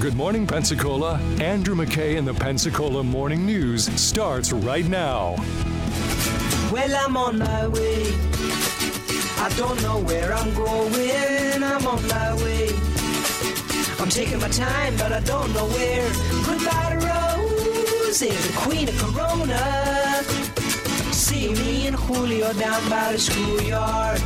Good morning, Pensacola. Andrew McKay in the Pensacola Morning News starts right now. Well, I'm on my way. I don't know where I'm going. I'm on my way. I'm taking my time, but I don't know where. Goodbye to Rose, the queen of Corona. See me and Julio down by the schoolyard.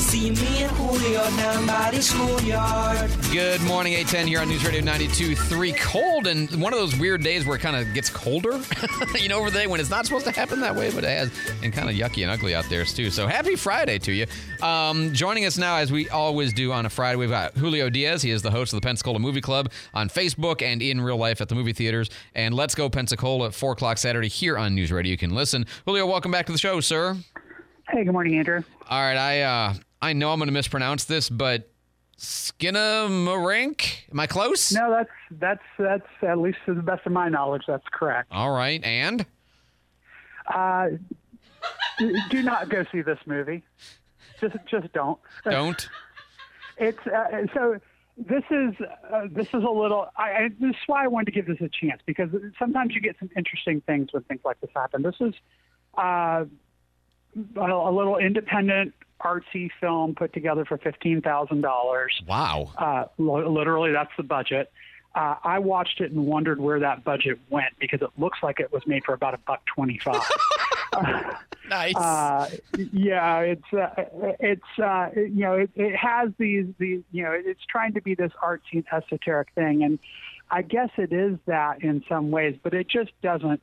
See me and Julio down by the schoolyard. Good morning, 810 here on News Radio 92.3. Cold and one of those weird days where it kind of gets colder, you know, over the day when it's not supposed to happen that way, but it has, and kind of yucky and ugly out there too. So happy Friday to you. Um, joining us now, as we always do on a Friday, we've got Julio Diaz. He is the host of the Pensacola Movie Club on Facebook and in real life at the movie theaters. And Let's Go Pensacola at 4 o'clock Saturday here on News Radio. You can listen. Julio, welcome back to the show, sir. Hey, good morning, Andrew. All right, I uh, I know I'm going to mispronounce this, but Skinamarink? Am I close? No, that's that's that's at least to the best of my knowledge, that's correct. All right, and Uh, do not go see this movie. Just just don't. don't. It's uh, so. This is uh, this is a little. I, I, this is why I wanted to give this a chance because sometimes you get some interesting things when things like this happen. This is uh, a, a little independent artsy film put together for fifteen thousand dollars. Wow. Uh, li- literally, that's the budget. Uh, I watched it and wondered where that budget went because it looks like it was made for about a buck twenty-five. Nice. uh, yeah, it's uh, it's uh, you know it, it has these these you know it's trying to be this artsy and esoteric thing, and I guess it is that in some ways, but it just doesn't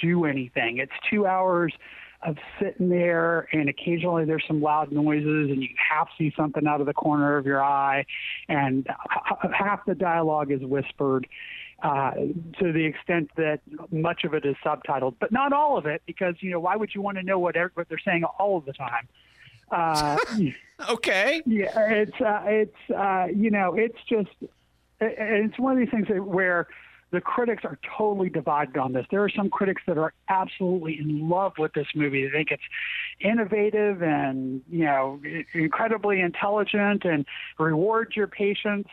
do anything. It's two hours of sitting there, and occasionally there's some loud noises, and you half see something out of the corner of your eye, and half the dialogue is whispered. Uh, to the extent that much of it is subtitled, but not all of it, because you know why would you want to know what, what they're saying all of the time? Uh, okay. yeah, it's uh, it's uh, you know it's just it- it's one of these things that where the critics are totally divided on this. There are some critics that are absolutely in love with this movie. They think it's innovative and you know incredibly intelligent and rewards your patience.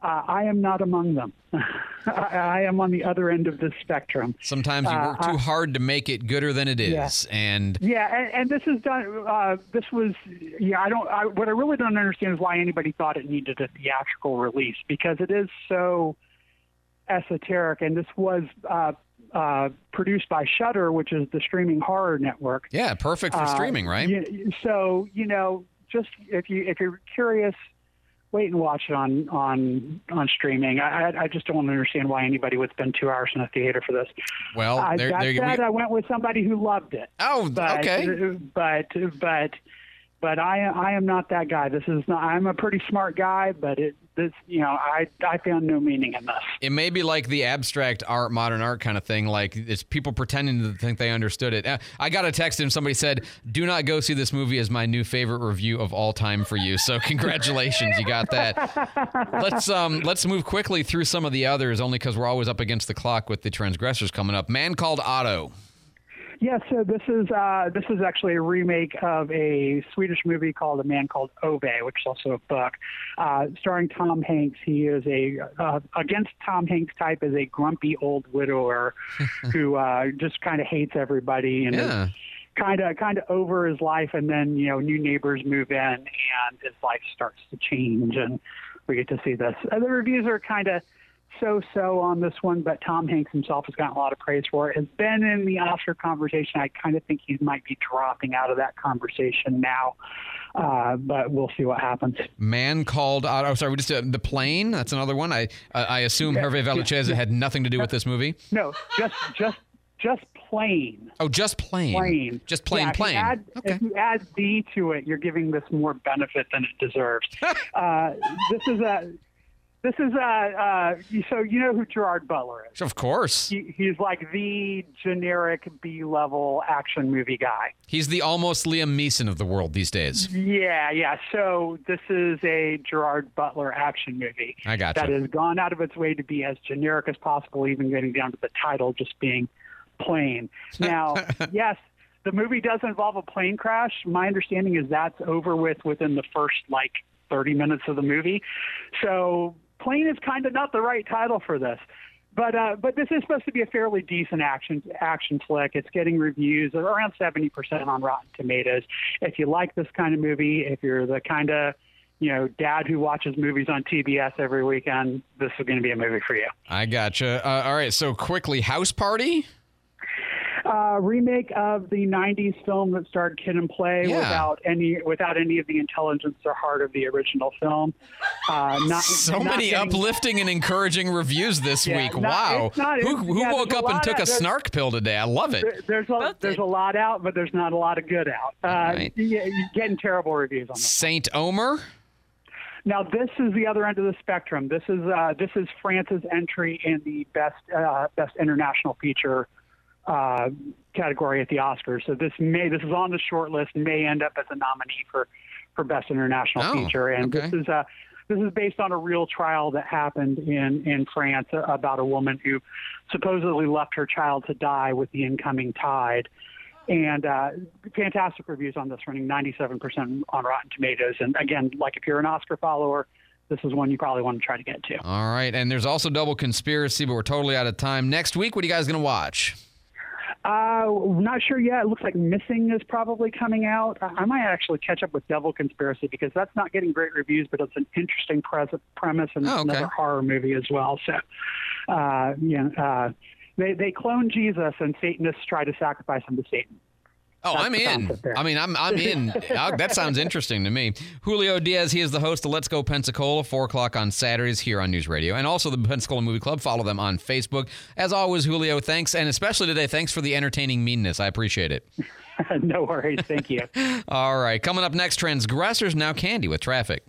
Uh, I am not among them. I, I am on the other end of the spectrum. Sometimes you work Uh, too hard to make it gooder than it is, and Yeah, and, and this is done. Uh, this was, yeah. I don't. I, what I really don't understand is why anybody thought it needed a theatrical release because it is so esoteric. And this was uh, uh, produced by Shudder, which is the streaming horror network. yeah, perfect for Uh, streaming, right? you- so you know, just if you if you're curious, wait and watch it on on on streaming. I I- I just don't understand why anybody would spend two hours in a theater for this. Well, I, there, that there said, we- I went with somebody who loved it. Oh, but, okay. But but but I I am not that guy. This is not. I'm a pretty smart guy, but it this you know I I found no meaning in this. It may be like the abstract art, modern art kind of thing. Like it's people pretending to think they understood it. Uh, I got a text and somebody said, "Do not go see this movie." As my new favorite review of all time for you. So congratulations, you got that. let's um let's move quickly through some of the others, only because we're always up against the clock with the transgressors coming up. Man called Otto. Yeah, so this is uh, this is actually a remake of a Swedish movie called A Man Called Ove, which is also a book, uh, starring Tom Hanks. He is a uh, against Tom Hanks type is a grumpy old widower who uh, just kind of hates everybody and Yeah. is kind of kind of over his life. And then you know new neighbors move in and his life starts to change, and we get to see this. Uh, the reviews are kind of so-so on this one, but Tom Hanks himself has gotten a lot of praise for it. Has been in the Oscar conversation. I kind of think he might be dropping out of that conversation now, uh, but we'll see what happens. Man called Otto. Oh, sorry, we just uh, the plane. That's another one. I uh, I assume Hervé Villechaize had nothing to do with this movie. No, just just just plain. Oh, just plane. Plain. Just plain Yeah, if you add- okay. If you add "the" to it, you're giving this more benefit than it deserves. uh, this is a. This is a. Uh, so you know who Gerard Butler is. Of course. He, he's like the generic B-level action movie guy. He's the almost Liam Neeson of the world these days. Yeah, yeah. So this is a Gerard Butler action movie. I got gotcha. That has gone out of its way to be as generic as possible, even getting down to the title just being Plane. Now, yes, the movie does involve a plane crash. My understanding is that's over with within the first like 30 minutes of the movie. So Plane is kind of not the right title for this. But uh, but this is supposed to be a fairly decent action action flick. It's getting reviews around seventy percent on Rotten Tomatoes. If you like this kind of movie, if you're the kind of you know dad who watches movies on TBS every weekend, this is going to be a movie for you. I gotcha. Uh, all right, so quickly, House Party. Uh, remake of the '90s film that starred Kid and Play Yeah. without any without any of the intelligence or heart of the original film. Uh, not, So not many getting- uplifting and encouraging reviews this Yeah, week. not- wow. not- who who yeah, woke up and took of- a snark pill today? I love it. There- There's a Both there's did. a lot out, but there's not a lot of good out. Uh, right. yeah, you're getting terrible reviews on this. Saint Omer. Now this is the other end of the spectrum. This is uh, this is France's entry in the best uh, best international feature uh, category at the Oscars. So this may this is on the short list may end up as a nominee for for best international Oh, feature. And okay. this is uh, this is based on a real trial that happened in in France about a woman who supposedly left her child to die with the incoming tide. And uh, fantastic reviews on this, running 97% on Rotten Tomatoes. And again, like if you're an Oscar follower, this is one you probably want to try to get to. All right, and there's also Devil Conspiracy, but we're totally out of time. Next week, what are you guys gonna watch? Uh, not sure yet. It looks like Missing is probably coming out. I might actually catch up with Devil Conspiracy because that's not getting great reviews, but it's an interesting pres- premise and Oh, okay. another horror movie as well. So, uh, yeah, uh, they they clone Jesus and Satanists try to sacrifice him to Satan. Oh, That's I'm in. I mean, I'm I'm in. That sounds interesting to me. Julio Diaz, he is the host of Let's Go Pensacola, four o'clock on Saturdays here on News Radio, and also the Pensacola Movie Club. Follow them on Facebook. As always, Julio, thanks, and especially today, thanks for the entertaining meanness. I appreciate it. no worries. Thank you. All right, coming up next, transgressors now candy with traffic.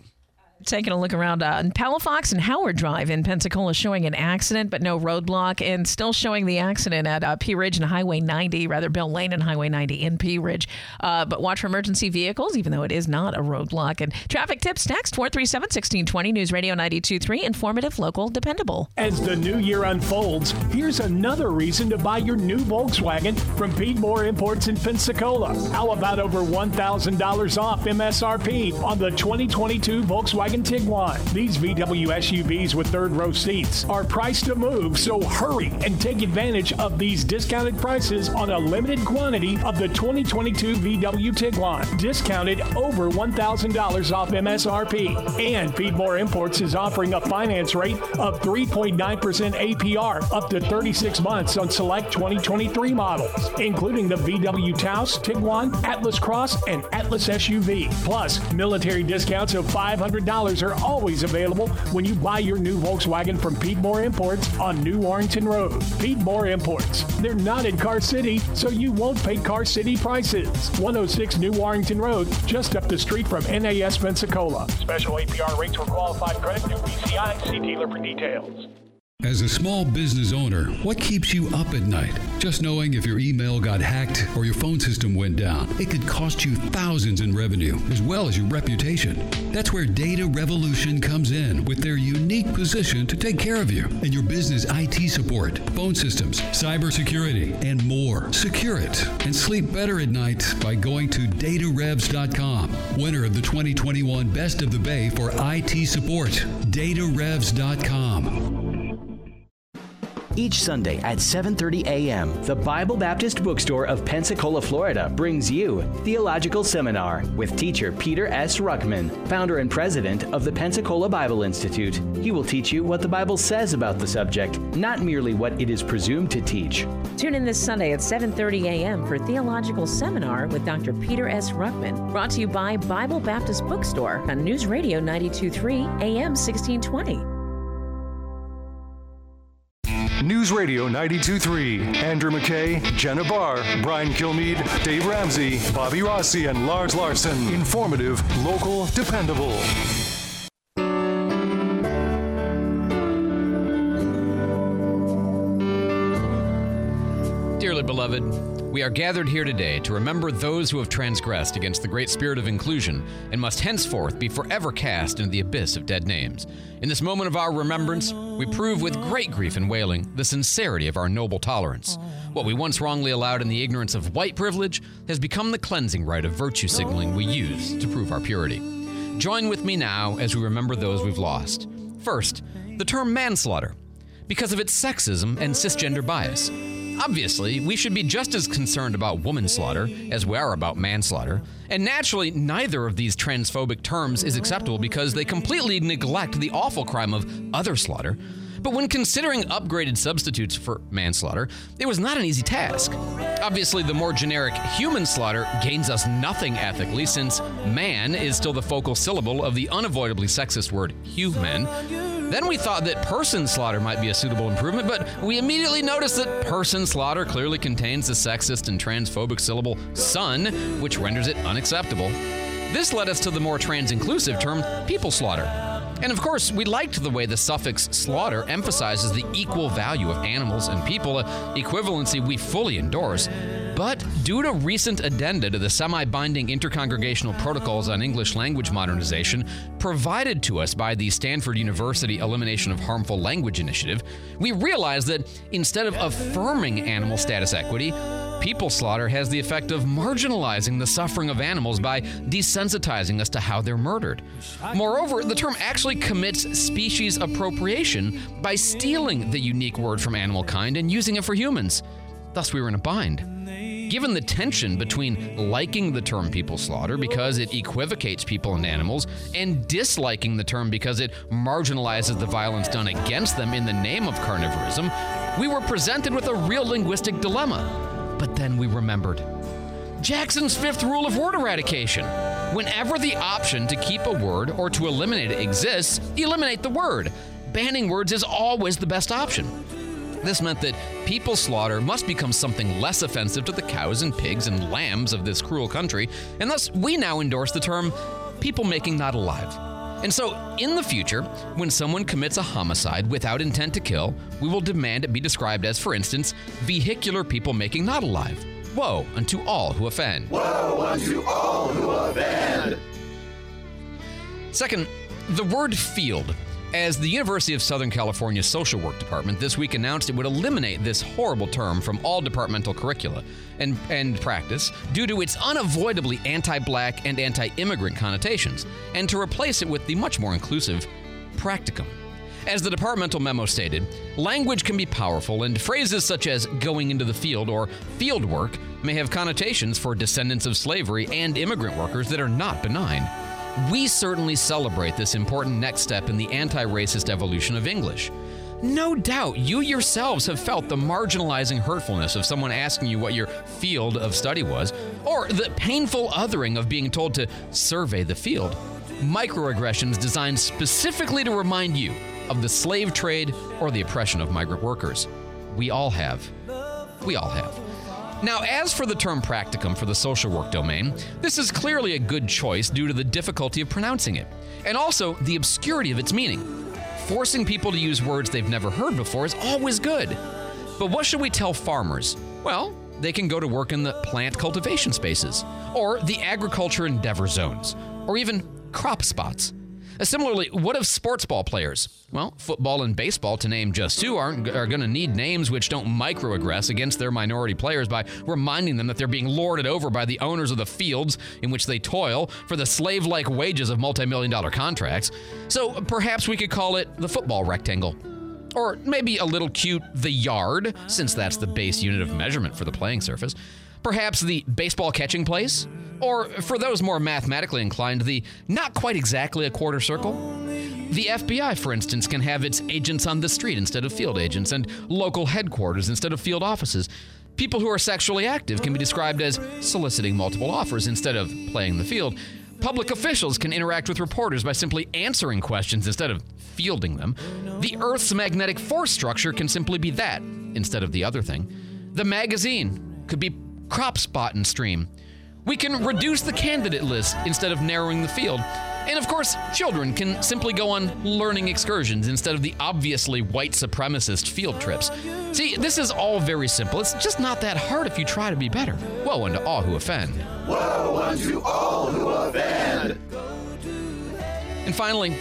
Taking a look around uh, Palafox and Howard Drive in Pensacola, showing an accident but no roadblock, and still showing the accident at uh, Pea Ridge and Highway 90, rather Bell Lane and Highway 90 in Pea Ridge. Uh, but watch for emergency vehicles, even though it is not a roadblock. And traffic tips next 437 1620 News Radio 923, informative, local, dependable. As the new year unfolds, here's another reason to buy your new Volkswagen from Pete Moore Imports in Pensacola. How about over $1,000 off MSRP on the 2022 Volkswagen Tiguan? These VW SUVs with third row seats are priced to move, so hurry and take advantage of these discounted prices on a limited quantity of the 2022 VW Tiguan. Discounted over $1,000 off MSRP. And Pete Moore Imports is offering a finance rate of 3.9% APR up to 36 months on select 2023 models, including the VW Taos, Tiguan, Atlas Cross, and Atlas SUV. Plus, military discounts of $500 are always available when you buy your new Volkswagen from Pete Moore Imports on New Warrington Road. Pete Moore Imports. They're not in Car City, so you won't pay Car City prices. 106 New Warrington Road, just up the street from NAS Pensacola. Special APR rates for qualified credit through VCI. See dealer for details. As a small business owner, what keeps you up at night? Just knowing if your email got hacked or your phone system went down, it could cost you thousands in revenue as well as your reputation. That's where Data Revolution comes in with their unique position to take care of you and your business IT support, phone systems, cybersecurity, and more. Secure it and sleep better at night by going to datarevs.com. Winner of the 2021 Best of the Bay for IT support, datarevs.com. Each Sunday at 7:30 a.m., the Bible Baptist Bookstore of Pensacola, Florida brings you Theological Seminar with teacher Peter S. Ruckman, founder and president of the Pensacola Bible Institute. He will teach you what the Bible says about the subject, not merely what it is presumed to teach. Tune in this Sunday at 7:30 a.m. for Theological Seminar with Dr. Peter S. Ruckman, brought to you by Bible Baptist Bookstore on News Radio 923 AM 1620. News Radio 92.3. Andrew McKay, Jenna Barr, Brian Kilmeade, Dave Ramsey, Bobby Rossi, and Lars Larson. Informative, local, dependable. Dearly beloved, we are gathered here today to remember those who have transgressed against the great spirit of inclusion and must henceforth be forever cast into the abyss of dead names. In this moment of our remembrance, we prove with great grief and wailing the sincerity of our noble tolerance. What we once wrongly allowed in the ignorance of white privilege has become the cleansing rite of virtue signaling we use to prove our purity. Join with me now as we remember those we've lost. First, the term manslaughter, because of its sexism and cisgender bias. Obviously, we should be just as concerned about woman slaughter as we are about manslaughter. And naturally, neither of these transphobic terms is acceptable because they completely neglect the awful crime of other slaughter. But when considering upgraded substitutes for manslaughter, it was not an easy task. Obviously, the more generic human slaughter gains us nothing ethically, since man is still the focal syllable of the unavoidably sexist word human. Then we thought that person slaughter might be a suitable improvement, but we immediately noticed that person slaughter clearly contains the sexist and transphobic syllable son, which renders it unacceptable. This led us to the more trans inclusive term people slaughter. And of course, we liked the way the suffix slaughter emphasizes the equal value of animals and people, a equivalency we fully endorse. But due to recent addenda to the semi binding intercongregational protocols on English language modernization provided to us by the Stanford University Elimination of Harmful Language Initiative, we realized that instead of affirming animal status equity, People slaughter has the effect of marginalizing the suffering of animals by desensitizing us to how they're murdered. Moreover, the term actually commits species appropriation by stealing the unique word from animal kind and using it for humans. Thus, we were in a bind. Given the tension between liking the term people slaughter because it equivocates people and animals, and disliking the term because it marginalizes the violence done against them in the name of carnivorism, we were presented with a real linguistic dilemma. But then we remembered. Jackson's fifth rule of word eradication. Whenever the option to keep a word or to eliminate it exists, eliminate the word. Banning words is always the best option. This meant that people slaughter must become something less offensive to the cows and pigs and lambs of this cruel country, and thus we now endorse the term people making not alive. And so, in the future, when someone commits a homicide without intent to kill, we will demand it be described as, for instance, vehicular people making not alive. Woe unto all who offend. Woe unto all who offend. Second, the word field. As the University of Southern California Social Work Department this week announced it would eliminate this horrible term from all departmental curricula and, and practice due to its unavoidably anti black and anti immigrant connotations, and to replace it with the much more inclusive practicum. As the departmental memo stated, language can be powerful, and phrases such as going into the field or field work may have connotations for descendants of slavery and immigrant workers that are not benign. We certainly celebrate this important next step in the anti racist evolution of English. No doubt you yourselves have felt the marginalizing hurtfulness of someone asking you what your field of study was, or the painful othering of being told to survey the field. Microaggressions designed specifically to remind you of the slave trade or the oppression of migrant workers. We all have. We all have. Now, as for the term practicum for the social work domain, this is clearly a good choice due to the difficulty of pronouncing it, and also the obscurity of its meaning. Forcing people to use words they've never heard before is always good. But what should we tell farmers? Well, they can go to work in the plant cultivation spaces, or the agriculture endeavor zones, or even crop spots. Uh, similarly, what of sports ball players? Well, football and baseball, to name just two, aren't are going to need names which don't microaggress against their minority players by reminding them that they're being lorded over by the owners of the fields in which they toil for the slave-like wages of multi-million dollar contracts. So perhaps we could call it the football rectangle. Or maybe a little cute the yard, since that's the base unit of measurement for the playing surface. Perhaps the baseball catching place? Or, for those more mathematically inclined, the not quite exactly a quarter circle? The FBI, for instance, can have its agents on the street instead of field agents, and local headquarters instead of field offices. People who are sexually active can be described as soliciting multiple offers instead of playing the field. Public officials can interact with reporters by simply answering questions instead of fielding them. The Earth's magnetic force structure can simply be that instead of the other thing. The magazine could be crop spot and stream. We can reduce the candidate list instead of narrowing the field. And of course, children can simply go on learning excursions instead of the obviously white supremacist field trips. See, this is all very simple. It's just not that hard if you try to be better. Woe unto all who offend. Woe unto all who offend. And finally,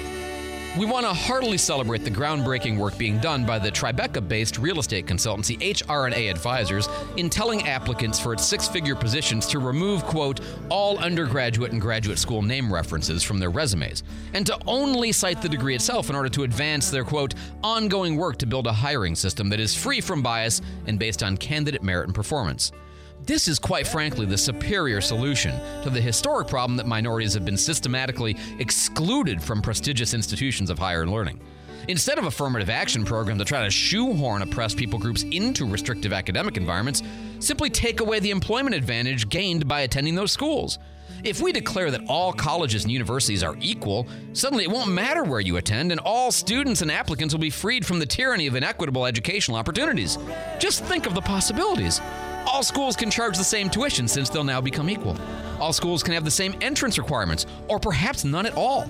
We want to heartily celebrate the groundbreaking work being done by the Tribeca based real estate consultancy HRA Advisors in telling applicants for its six figure positions to remove, quote, all undergraduate and graduate school name references from their resumes, and to only cite the degree itself in order to advance their, quote, ongoing work to build a hiring system that is free from bias and based on candidate merit and performance. This is quite frankly the superior solution to the historic problem that minorities have been systematically excluded from prestigious institutions of higher learning. Instead of affirmative action programs to try to shoehorn oppressed people groups into restrictive academic environments, simply take away the employment advantage gained by attending those schools. If we declare that all colleges and universities are equal, suddenly it won't matter where you attend, and all students and applicants will be freed from the tyranny of inequitable educational opportunities. Just think of the possibilities. All schools can charge the same tuition since they'll now become equal. All schools can have the same entrance requirements, or perhaps none at all.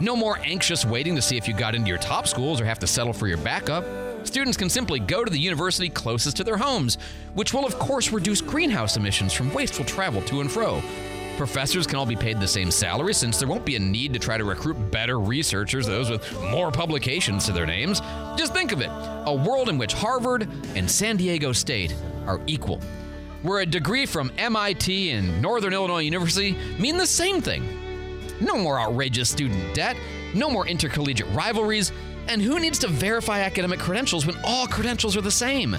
No more anxious waiting to see if you got into your top schools or have to settle for your backup. Students can simply go to the university closest to their homes, which will, of course, reduce greenhouse emissions from wasteful travel to and fro. Professors can all be paid the same salary since there won't be a need to try to recruit better researchers, those with more publications to their names. Just think of it a world in which Harvard and San Diego State are equal, where a degree from MIT and Northern Illinois University mean the same thing. No more outrageous student debt, no more intercollegiate rivalries, and who needs to verify academic credentials when all credentials are the same?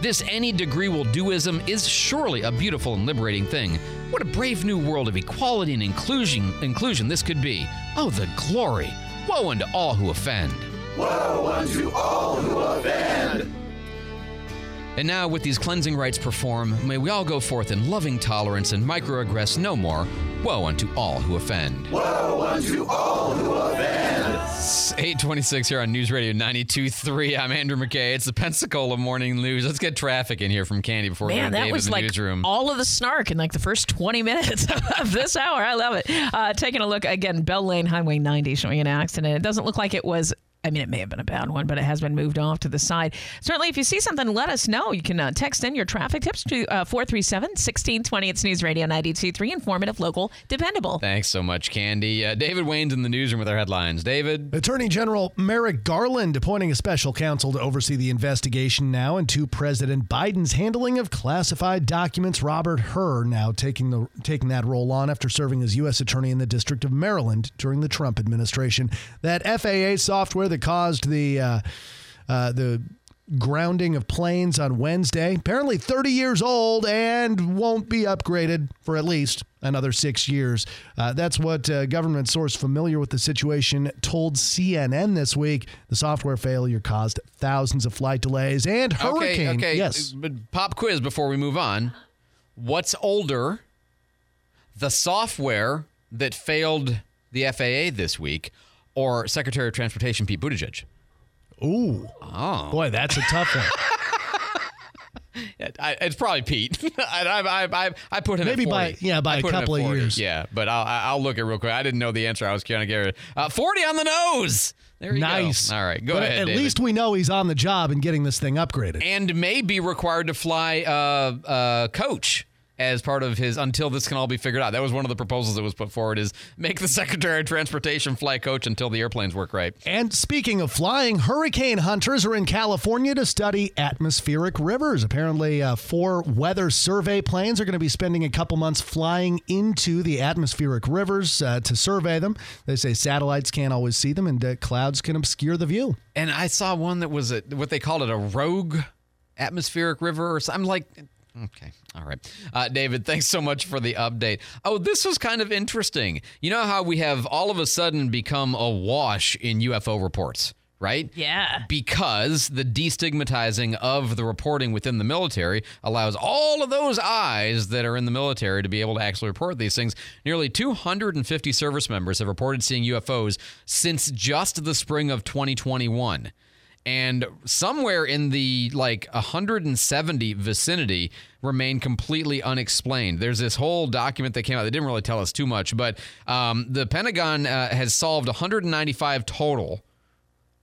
This any degree will doism is surely a beautiful and liberating thing. What a brave new world of equality and inclusion, inclusion this could be. Oh, the glory! Woe unto all who offend. Woe unto all who offend. And now, with these cleansing rites performed, may we all go forth in loving tolerance and microaggress no more. Woe unto all who offend. Woe unto all who offend. It's 826 here on News Radio 92.3. I'm Andrew McKay. It's the Pensacola Morning News. Let's get traffic in here from Candy before we Man, go to that Dave was in the like newsroom. all of the snark in like the first 20 minutes of this hour. I love it. Uh, taking a look again, Bell Lane Highway 90 showing an accident. It doesn't look like it was. I mean, it may have been a bad one, but it has been moved off to the side. Certainly, if you see something, let us know. You can uh, text in your traffic tips to uh, 437 1620. It's News Radio 923, informative, local, dependable. Thanks so much, Candy. Uh, David Wayne's in the newsroom with our headlines. David? Attorney General Merrick Garland appointing a special counsel to oversee the investigation now into President Biden's handling of classified documents. Robert Hur now taking the taking that role on after serving as U.S. Attorney in the District of Maryland during the Trump administration. That FAA software that caused the uh, uh, the grounding of planes on Wednesday. Apparently 30 years old and won't be upgraded for at least another six years. Uh, that's what a government source familiar with the situation told CNN this week. The software failure caused thousands of flight delays and hurricane. Okay, okay. Yes. But pop quiz before we move on. What's older, the software that failed the FAA this week or Secretary of Transportation Pete Buttigieg? Ooh. Oh. Boy, that's a tough one. I, it's probably Pete. I, I, I, I put him Maybe at 40. by- yeah, by a at couple of years. Yeah, but I'll, I'll look it real quick. I didn't know the answer. I was trying to get it. Uh, 40 on the nose. There you go. nice. go. All right, go But ahead. At David. least we know he's on the job and getting this thing upgraded. and may be required to fly uh, uh, coach as part of his until this can all be figured out. That was one of the proposals that was put forward is make the Secretary of Transportation fly coach until the airplanes work right. And speaking of flying, hurricane hunters are in California to study atmospheric rivers. Apparently, uh, four weather survey planes are going to be spending a couple months flying into the atmospheric rivers uh, to survey them. They say satellites can't always see them and uh, clouds can obscure the view. And I saw one that was a, what they called it a rogue atmospheric river or something. I'm like, okay, all right. Uh, David, thanks so much for the update. Oh, this was kind of interesting. You know how we have all of a sudden become awash in UFO reports, right? Yeah. Because the destigmatizing of the reporting within the military allows all of those eyes that are in the military to be able to actually report these things. Nearly 250 service members have reported seeing UFOs since just the spring of 2021 and somewhere in the like 170 vicinity remain completely unexplained. There's this whole document that came out that didn't really tell us too much, but um, the Pentagon uh, has solved 195 total.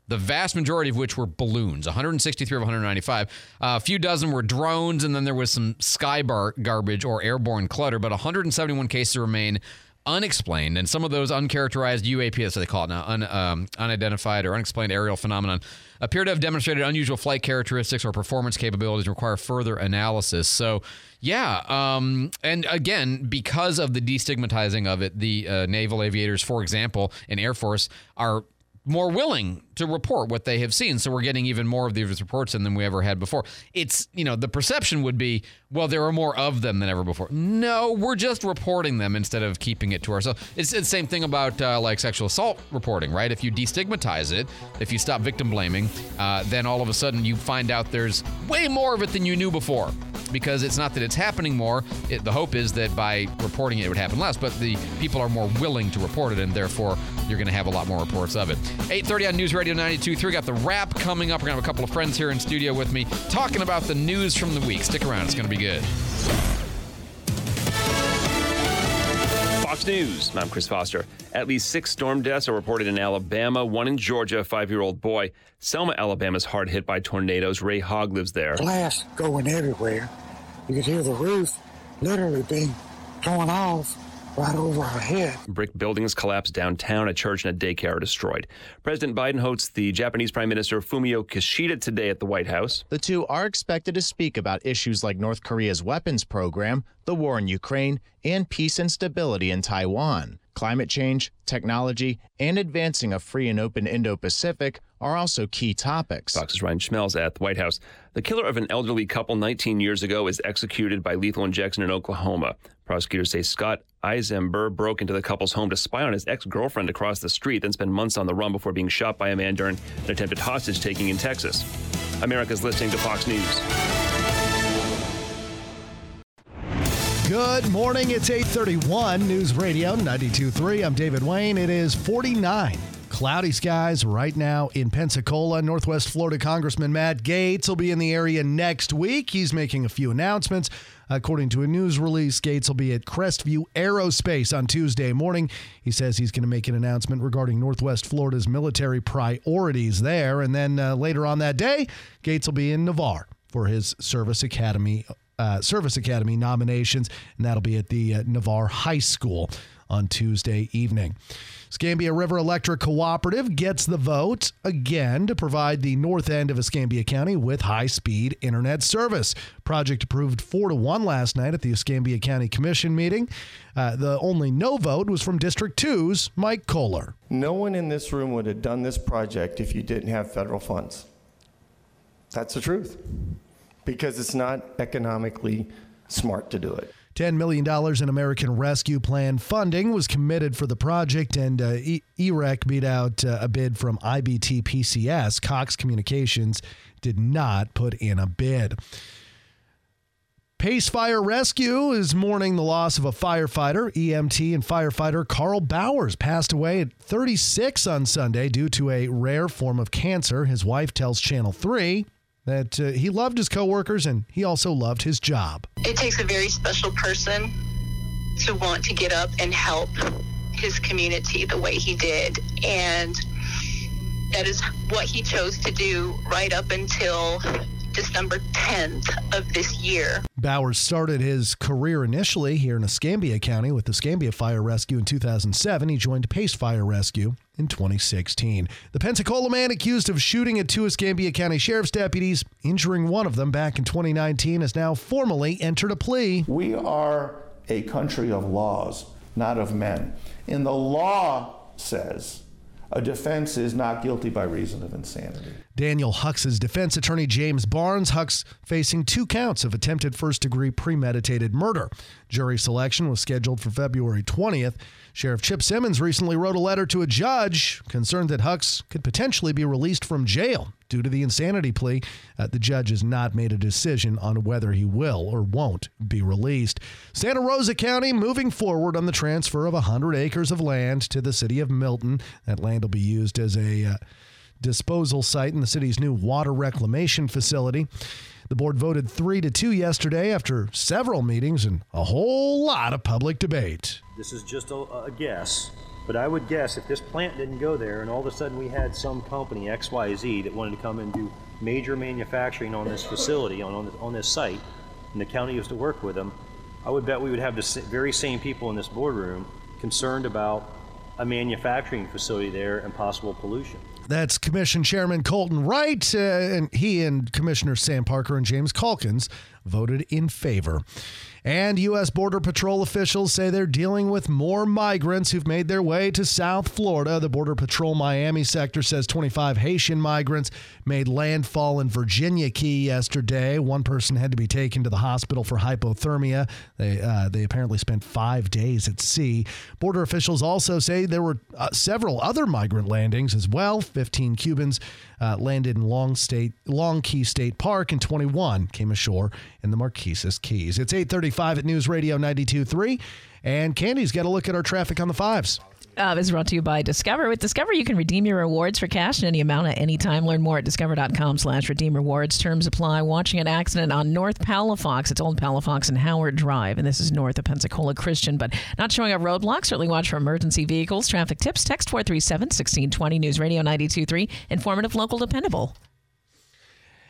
The vast majority of which were balloons, 163 of 195. Uh, a few dozen were drones, and then there was some sky bar- garbage or airborne clutter, but 171 cases remain unexplained, and some of those uncharacterized UAP, that's what they call it now, un, um, unidentified or unexplained aerial phenomenon, appear to have demonstrated unusual flight characteristics or performance capabilities require further analysis. So, yeah, um, and again, because of the destigmatizing of it, the uh, naval aviators, for example, and Air Force are more willing to report what they have seen. So we're getting even more of these reports than we ever had before. It's, you know, the perception would be, well, there are more of them than ever before. No, we're just reporting them instead of keeping it to ourselves. It's, the same thing about uh, like sexual assault reporting, right? If you destigmatize it, if you stop victim blaming, uh, then all of a sudden you find out there's way more of it than you knew before. Because it's not that it's happening more. It, the hope is that by reporting it, it would happen less. But the people are more willing to report it, and therefore you're going to have a lot more reports of it. 8:30 on News Radio 92.3. Got the wrap coming up. We're going to have a couple of friends here in studio with me talking about the news from the week. Stick around. It's going to be good. Fox News. I'm Chris Foster. At least six storm deaths are reported in Alabama, one in Georgia, a five year old boy. Selma, Alabama is hard hit by tornadoes. Ray Hogg lives there. Glass going everywhere. You could hear the roof literally being torn off right over our head. Brick buildings collapsed downtown. A church and a daycare are destroyed. President Biden hosts the Japanese Prime Minister Fumio Kishida today at the White House. The two are expected to speak about issues like North Korea's weapons program, the war in Ukraine, and peace and stability in Taiwan. Climate change, technology, and advancing a free and open Indo Pacific are also key topics. Fox's Ryan Schmelz at the White House. The killer of an elderly couple 19 years ago is executed by lethal injection in Oklahoma. Prosecutors say Scott Eizember broke into the couple's home to spy on his ex girlfriend across the street, then spent months on the run before being shot by a man during an attempted hostage taking in Texas. America's listening to Fox News. Good morning. It's 831 News Radio 92.3. I'm David Wayne. It is 49. Cloudy skies right now in Pensacola. Northwest Florida Congressman Matt Gaetz will be in the area next week. He's making a few announcements. According to a news release, Gaetz will be at Crestview Aerospace on Tuesday morning. He says he's going to make an announcement regarding Northwest Florida's military priorities there. And then uh, later on that day, Gaetz will be in Navarre for his Service Academy uh, Service Academy nominations, and that'll be at the uh, Navarre High School on Tuesday evening. Escambia River Electric Cooperative gets the vote again to provide the north end of Escambia County with high speed internet service. Project approved 4 to 1 last night at the Escambia County Commission meeting. Uh, the only no vote was from District 2's Mike Kohler. No one in this room would have done this project if you didn't have federal funds. That's the truth because it's not economically smart to do it. $10 million in American Rescue Plan funding was committed for the project, and uh, EREC beat out uh, a bid from IBT PCS. Cox Communications did not put in a bid. Pace Fire Rescue is mourning the loss of a firefighter. EMT and firefighter Carl Bowers passed away at 36 on Sunday due to a rare form of cancer. His wife tells Channel 3 that uh, he loved his coworkers and he also loved his job. It takes a very special person to want to get up and help his community the way he did. And that is what he chose to do right up until December 10th of this year. Bowers started his career initially here in Escambia County with the Escambia Fire Rescue in 2007. He joined Pace Fire Rescue in 2016. The Pensacola man accused of shooting at two Escambia County Sheriff's deputies, injuring one of them back in 2019, has now formally entered a plea. We are a country of laws, not of men. And the law says a defense is not guilty by reason of insanity. Daniel Hux's defense attorney James Barnes Hux facing two counts of attempted first degree premeditated murder. Jury selection was scheduled for February 20th. Sheriff Chip Simmons recently wrote a letter to a judge concerned that Hux could potentially be released from jail due to the insanity plea. Uh, the judge has not made a decision on whether he will or won't be released. Santa Rosa County moving forward on the transfer of 100 acres of land to the city of Milton. That land will be used as a uh, disposal site in the city's new water reclamation facility. The board voted 3 to 2 yesterday after several meetings and a whole lot of public debate. This is just a, a guess, but I would guess if this plant didn't go there and all of a sudden we had some company, XYZ, that wanted to come and do major manufacturing on this facility, on, on, this, on this site, and the county used to work with them, I would bet we would have the very same people in this boardroom concerned about a manufacturing facility there and possible pollution. That's Commission Chairman Colten Wright, uh, and he and Commissioner Sam Parker and James Calkins voted in favor. And U.S. Border Patrol officials say they're dealing with more migrants who've made their way to South Florida. The Border Patrol Miami sector says 25 Haitian migrants made landfall in Virginia Key yesterday. One person had to be taken to the hospital for hypothermia. They, uh, they apparently spent five days at sea. Border officials also say there were uh, several other migrant landings as well. 15 Cubans uh, landed in Long State Long Key State Park, and 21 came ashore in the Marquesas Keys. It's 8:35 at News Radio 92.3, and Candy's got a look at our traffic on the fives. Uh, this is brought to you by Discover. With Discover, you can redeem your rewards for cash in any amount at any time. Learn more at discover.com slash redeem rewards. Terms apply. Watching an accident on North Palafox. It's Old Palafox and Howard Drive, and this is north of Pensacola Christian, but not showing a roadblock. Certainly watch for emergency vehicles. Traffic tips. Text 437-1620. News Radio 92.3. Informative, local, dependable.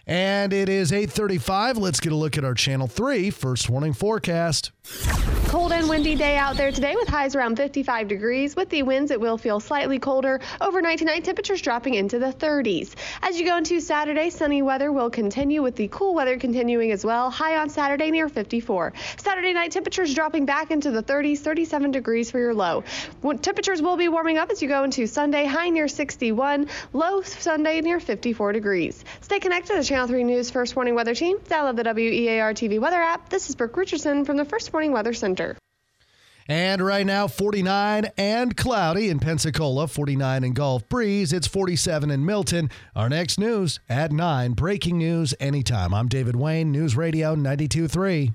And it is 8:35. Let's get a look at our Channel 3 first warning forecast. Cold and windy day out there today with highs around 55 degrees. With the winds, it will feel slightly colder. Overnight tonight, temperatures dropping into the 30s. As you go into Saturday, sunny weather will continue with the cool weather continuing as well. High on Saturday near 54. Saturday night, temperatures dropping back into the 30s, 37 degrees for your low. Temperatures will be warming up as you go into Sunday, high near 61, low Sunday near 54 degrees. Stay connected to Channel 3 News First Warning Weather Team. Download the WEAR TV weather app. This is Brooke Richardson from the First Warning Weather Center. And right now, 49 and cloudy in Pensacola, 49 in Gulf Breeze. It's 47 in Milton. Our next news at 9. Breaking news anytime. I'm David Wayne, News Radio 92.3.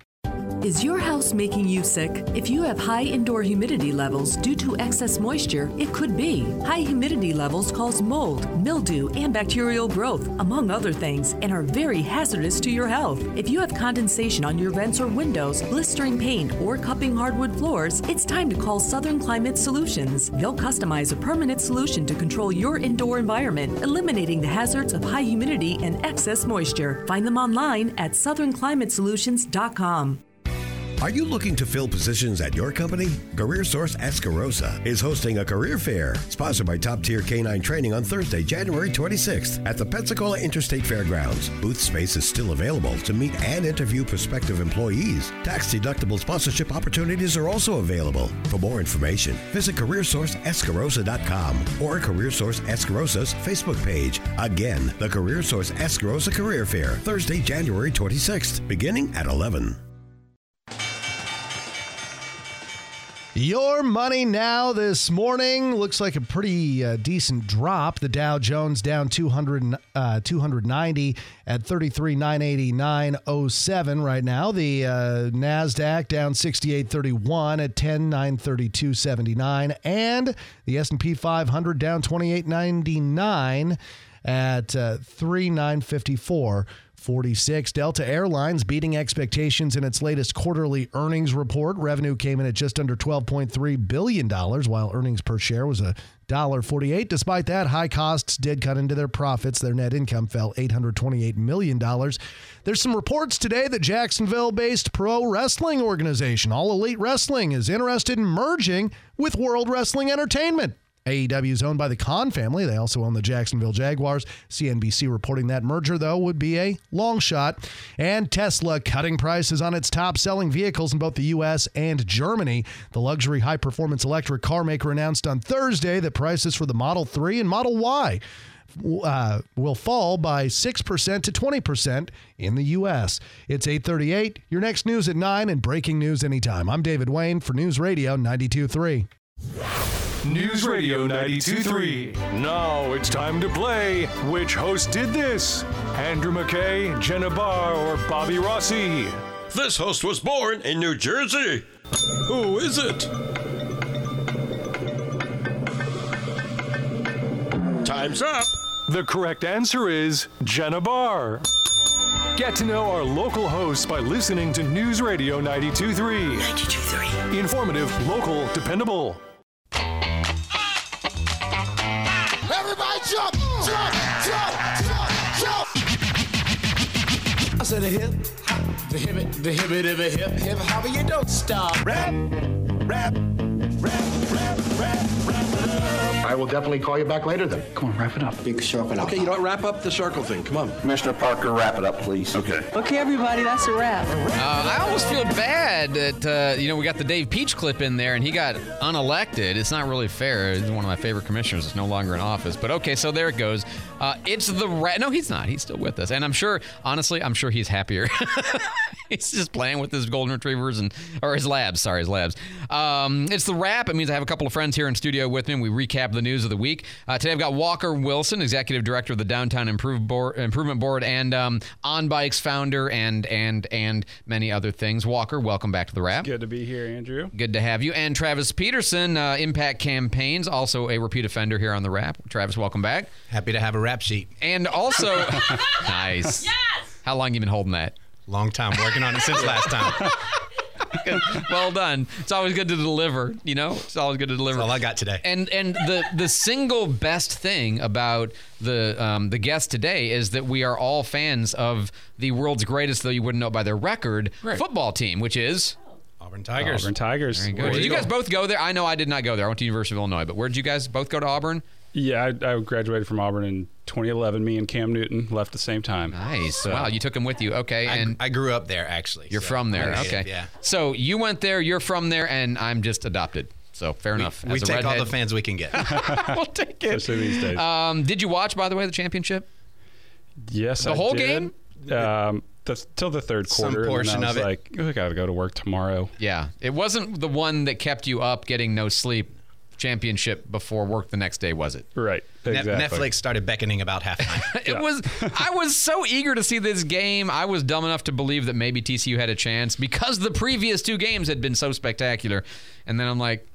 Is your house making you sick? If you have high indoor humidity levels due to excess moisture, it could be. High humidity levels cause mold, mildew, and bacterial growth, among other things, and are very hazardous to your health. If you have condensation on your vents or windows, blistering paint, or cupping hardwood floors, it's time to call Southern Climate Solutions. They'll customize a permanent solution to control your indoor environment, eliminating the hazards of high humidity and excess moisture. Find them online at southernclimatesolutions.com. Are you looking to fill positions at your company? Career Source Escarosa is hosting a career fair sponsored by Top Tier Canine Training on Thursday, January 26th at the Pensacola Interstate Fairgrounds. Booth space is still available to meet and interview prospective employees. Tax deductible sponsorship opportunities are also available. For more information, visit CareerSourceEscarosa.com or Career Source Escarosa's Facebook page. Again, the Career Source Escarosa Career Fair, Thursday, January 26th, beginning at 11. Your money now this morning looks like a pretty uh, decent drop. The Dow Jones down 200, uh, 290 at 33,989.07 right now. The uh, Nasdaq down 68.31 at 10,932.79, and the S&P 500 down 28.99 at uh, 3954. 46. Delta Airlines beating expectations in its latest quarterly earnings report. Revenue came in at just under $12.3 billion, while earnings per share was a $1.48. Despite that, high costs did cut into their profits. Their net income fell $828 million. There's some reports today that Jacksonville based pro wrestling organization, All Elite Wrestling, is interested in merging with World Wrestling Entertainment. AEW is owned by the Khan family. They also own the Jacksonville Jaguars. CNBC reporting that merger, though, would be a long shot. And Tesla cutting prices on its top selling vehicles in both the U.S. and Germany. The luxury high performance electric car maker announced on Thursday that prices for the Model 3 and Model Y. Uh, will fall by 6% to 20% in the U.S. It's 838. Your next news at 9 and breaking news anytime. I'm David Wayne for News Radio 92.3. News Radio 92.3. Now it's time to play Which Host Did This? Andrew McKay, Jenna Barr, or Bobby Rossi? This host was born in New Jersey. Who is it? Time's up. The correct answer is Jenna Barr. Get to know our local hosts by listening to News Radio 92.3. 92.3. Informative, local, dependable. Everybody jump, jump, jump, jump, jump. I said a hip, hop, the hip, the hip, the hip, hip, hip, hop, you don't stop. Rap, rap, rap, rap. Will definitely call you back later then. Come on, wrap it up. You can sharpen up. Okay, you know what? Wrap up the circle thing. Come on. Commissioner Parker, wrap it up, please. Okay. Okay, everybody, that's a wrap. Uh, I almost feel bad that uh, you know we got the Dave Piech clip in there and he got unelected. It's not really fair. He's one of my favorite commissioners. Is no longer in office. But okay, so there it goes. Uh, it's the rat. No, he's not. He's still with us, and I'm sure. Honestly, I'm sure he's happier. he's just playing with his golden retrievers and or his labs. Sorry, his labs. Um, it's the wrap. It means I have a couple of friends here in studio with me. and We recap the news of the week. Uh, today I've got Walker Wilson, executive director of the Downtown Improve Board, Improvement Board, and um, On Bikes founder, and and and many other things. Walker, welcome back to the wrap. Good to be here, Andrew. Good to have you. And Travis Peterson, uh, Impact Campaigns, also a repeat offender here on the wrap. Travis, welcome back. Happy to have a rap sheet. And also, nice. Yes. How long you been holding that? Long time. Working on it since last time. well done. It's always good to deliver. You know, it's always good to deliver. That's all I got today. And and the the single best thing about the um, the guest today is that we are all fans of the world's greatest, though you wouldn't know by their record, football team, which is. Auburn Tigers. Auburn Tigers. Very good. Did you guys both go there? I know I did not go there. I went to University of Illinois, but where did you guys both go to Auburn? Yeah, I, I graduated from Auburn in 2011. Me and Cam Newton left the same time. Nice. Wow, you took him with you. Okay, I, and I grew up there actually. you're so from there. I did, Okay. Yeah. So you went there. You're from there, and I'm just adopted. So fair enough. We As a take all the fans we can get. we'll take it. Especially these days. Um, did you watch, by the way, the championship? yes, the I whole did. Um, the, till the third Some quarter. and portion I was of it. Like, "Oh, I got to go to work tomorrow. Yeah, it wasn't the one that kept you up, getting no sleep. Championship before work the next day, was it? Right. Ne- Exactly. Netflix started beckoning about halftime. It was. I was so eager to see this game. I was dumb enough to believe that maybe TCU had a chance because the previous two games had been so spectacular, and then I'm like,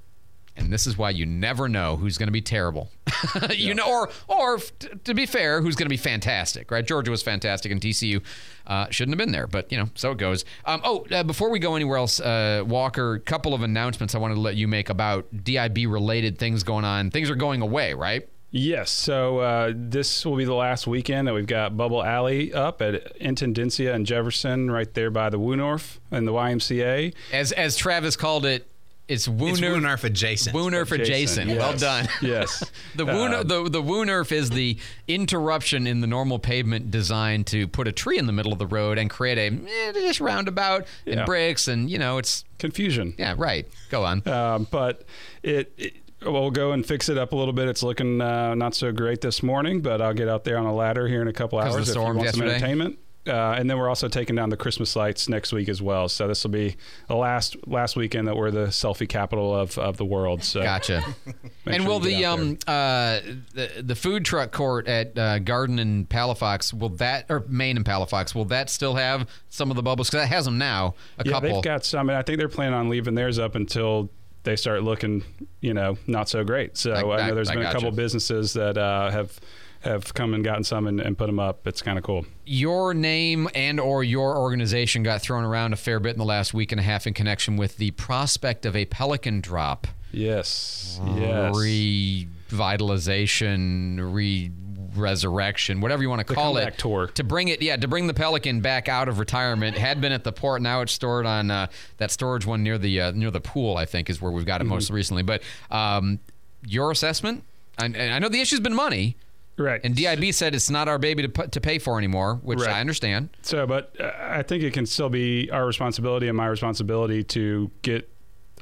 and this is why you never know who's going to be terrible. you know, or or t- to be fair, who's going to be fantastic, right? Georgia was fantastic, and TCU uh, shouldn't have been there, but you know, so it goes. Um, oh, uh, before we go anywhere else, uh, Walker, couple of announcements I wanted to let you make about DIB related things going on. Things are going away, right? Yes. So uh, this will be the last weekend that we've got Bubble Alley up at Intendencia and Jefferson, right there by the Woonerf and the YMCA. As as Travis called it, it's Woonerf, It's Woonerf adjacent. Woonerf adjacent. Adjacent, Well done. Yes. The Wooner, Uh, the the Woonerf is the interruption in the normal pavement designed to put a tree in the middle of the road and create a eh, just roundabout Yeah. and bricks and you know it's confusion. Yeah, right. Go on. Um, but it, it we'll go and fix it up a little bit. It's looking uh, not so great this morning, but I'll get out there on a ladder here in a couple of hours the if you storm want some yesterday? entertainment. Uh, and then we're also taking down the Christmas lights next week as well. So this will be the last last weekend that we're the selfie capital of, of the world. So Gotcha. and sure will the um uh the, the food truck court at uh, Garden and Palafox will that or Main and Palafox will that still have some of the bubbles because that has them now a yeah, couple they've got some, and I think they're planning on leaving theirs up until they start looking, you know, not so great. So I- I, know there's I been a couple businesses that uh, have have come and gotten some and, and put them up. It's kind of cool. your name and or your organization got thrown around a fair bit in the last week and a half in connection with the prospect of a pelican drop Yes. Yes. revitalization re resurrection whatever you want to call it tour. to bring it yeah to bring the pelican back out of retirement had been at the port now it's stored on uh, that storage one near the uh, near the pool i think is where we've got it most Mhm. recently but um, your assessment I, I know the issue's been money Right. and DIB said it's not our baby to put, to pay for anymore, which Right. I understand. So, but uh, I think it can still be our responsibility and my responsibility to get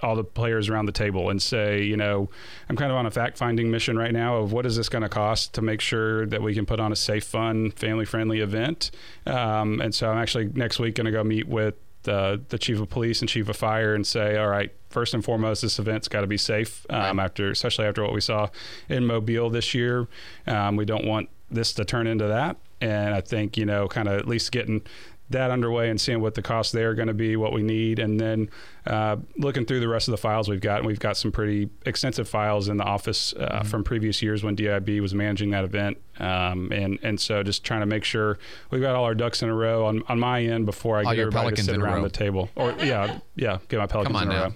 all the players around the table and say, you know, I'm kind of on a fact finding mission right now of what is this going to cost to make sure that we can put on a safe, fun, family friendly event. Um, and so I'm actually next week going to go meet with the, the chief of police and chief of fire and say, all right, first and foremost, this event's got to be safe. Um, After, especially after what we saw in Mobile this year, um, we don't want this to turn into that. And I think you know, kind of at least getting that underway and seeing what the costs there are going to be, what we need, and then uh, looking through the rest of the files we've got. And we've got some pretty extensive files in the office uh, from previous years when DIB was managing that event, um, and and so just trying to make sure we've got all our ducks in a row on, on my end before I All get everybody to sit around the table. Or yeah, yeah, get my pelicans in a row.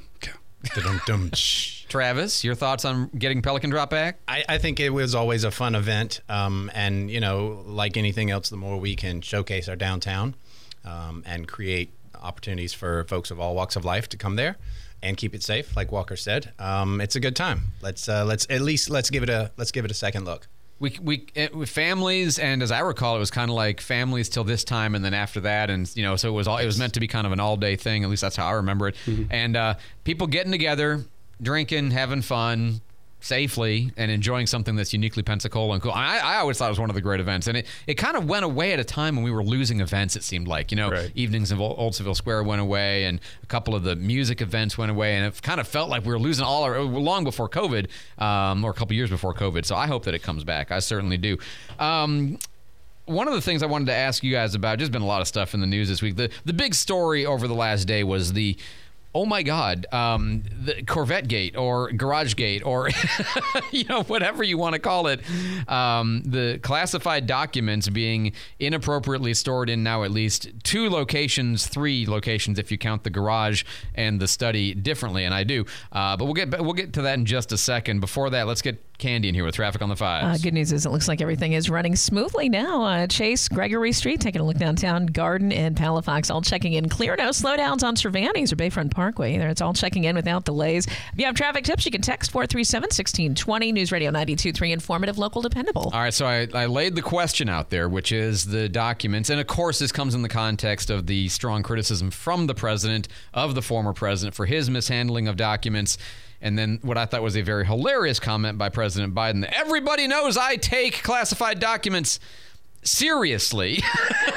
Travis, your thoughts on getting Pelican drop back? I, I think it was always a fun event. Um, and, you know, like anything else, the more we can showcase our downtown um, and create opportunities for folks of all walks of life to come there and keep it safe, like Walker said. Um, it's a good time. Let's uh, let's at least let's give it a let's give it a second look. We, we it, with families and as I recall, it was kind of like families till this time, and then after that, and you know, so it was all it was meant to be kind of an all day thing. At least that's how I remember it. And uh, people getting together, drinking, having fun, safely, and enjoying something that's uniquely Pensacola and cool. I, I always thought it was one of the great events, and it, it kind of went away at a time when we were losing events. It seemed like you know, evenings of Old Old Seville Square went away, and a couple of the music events went away, and it kind of felt like we were losing all our long before COVID, um, or a couple years before COVID. So I hope that it comes back. I certainly do. Um, one of the things I wanted to ask you guys about, just been a lot of stuff in the news this week. The the big story over the last day was the oh my god, um, the Corvette Gate or Garage Gate or you know whatever you want to call it, um, the classified documents being inappropriately stored in now at least two locations, three locations if you count the garage and the study differently, and I do. Uh, but we'll get we'll get to that in just a second. Before that, let's get Candy in here with traffic on the Uh, good news is it looks like everything is running smoothly now. Uh, Chase, Gregory Street, taking a look downtown, Garden and Palafox, all checking in. Clear, no slowdowns on Cervantes or Bayfront Parkway. There, it's all checking in without delays. If you have traffic tips, you can text 437-1620. News Radio 92.3, informative, local, dependable. All right, so I, I laid the question out there, which is the documents. And of course, this comes in the context of the strong criticism from the president, of the former president, for his mishandling of documents. And then what I thought was a very hilarious comment by President Biden that everybody knows I take classified documents seriously.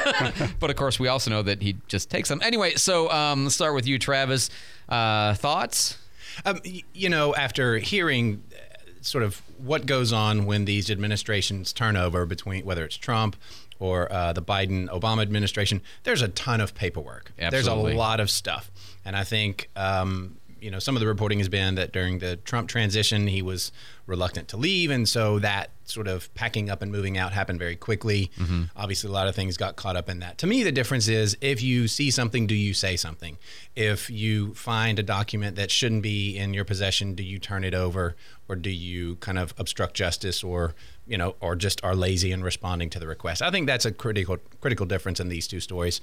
but of course, we also know that he just takes them. Anyway, so um, let's start with you, Travis. Uh, thoughts? Um, you know, after hearing uh, sort of what goes on when these administrations turn over between whether it's Trump or uh, the Biden Obama administration, there's a ton of paperwork. Absolutely. There's a lot of stuff. And I think, um, you know, some of the reporting has been that during the Trump transition, he was reluctant to leave. And so that sort of packing up and moving out happened very quickly. Obviously, a lot of things got caught up in that. To me, the difference is if you see something, do you say something? If you find a document that shouldn't be in your possession, do you turn it over or do you kind of obstruct justice or you know or just are lazy in responding to the request? I think that's a critical critical difference in these two stories.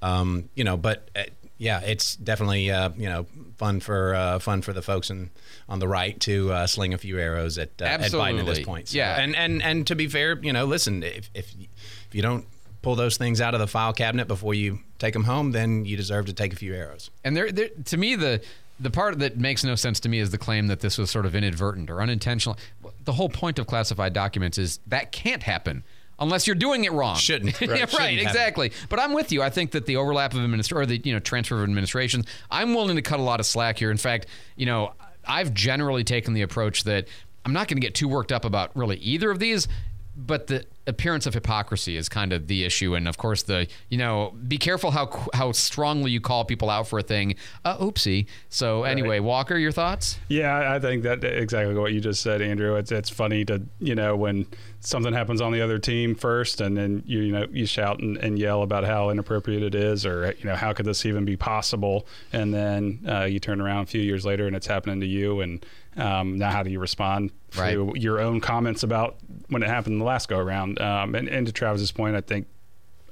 Um, you know, but uh, yeah, it's definitely uh, you know fun for uh, fun for the folks in, on the right to uh, sling a few arrows at, uh, at Biden at this point. Yeah. and and and to be fair, you know, listen, if if if you don't pull those things out of the file cabinet before you take them home, then you deserve to take a few arrows. And there, there, to me, the the part that makes no sense to me is the claim that this was sort of inadvertent or unintentional. The whole point of classified documents is that can't happen unless you're doing it wrong. Shouldn't. yeah, Right, right, shouldn't happen. exactly. But I'm with you. I think that the overlap of administration or the you know transfer of administrations, I'm willing to cut a lot of slack here. In fact, you know, I've generally taken the approach that I'm not going to get too worked up about really either of these. But the appearance of hypocrisy is kind of the issue, and of course, the you know, be careful how how strongly you call people out for a thing. Uh, oopsie. So anyway, Walker, your thoughts? Yeah, I think that exactly what you just said, Andrew. It's it's funny to you know when something happens on the other team first, and then you you know you shout and, and yell about how inappropriate it is, or you know how could this even be possible, and then uh, you turn around a few years later and it's happening to you, and um, now how do you respond Right. to your own comments about when it happened the last go around? Um, and, and to Travis's point, I think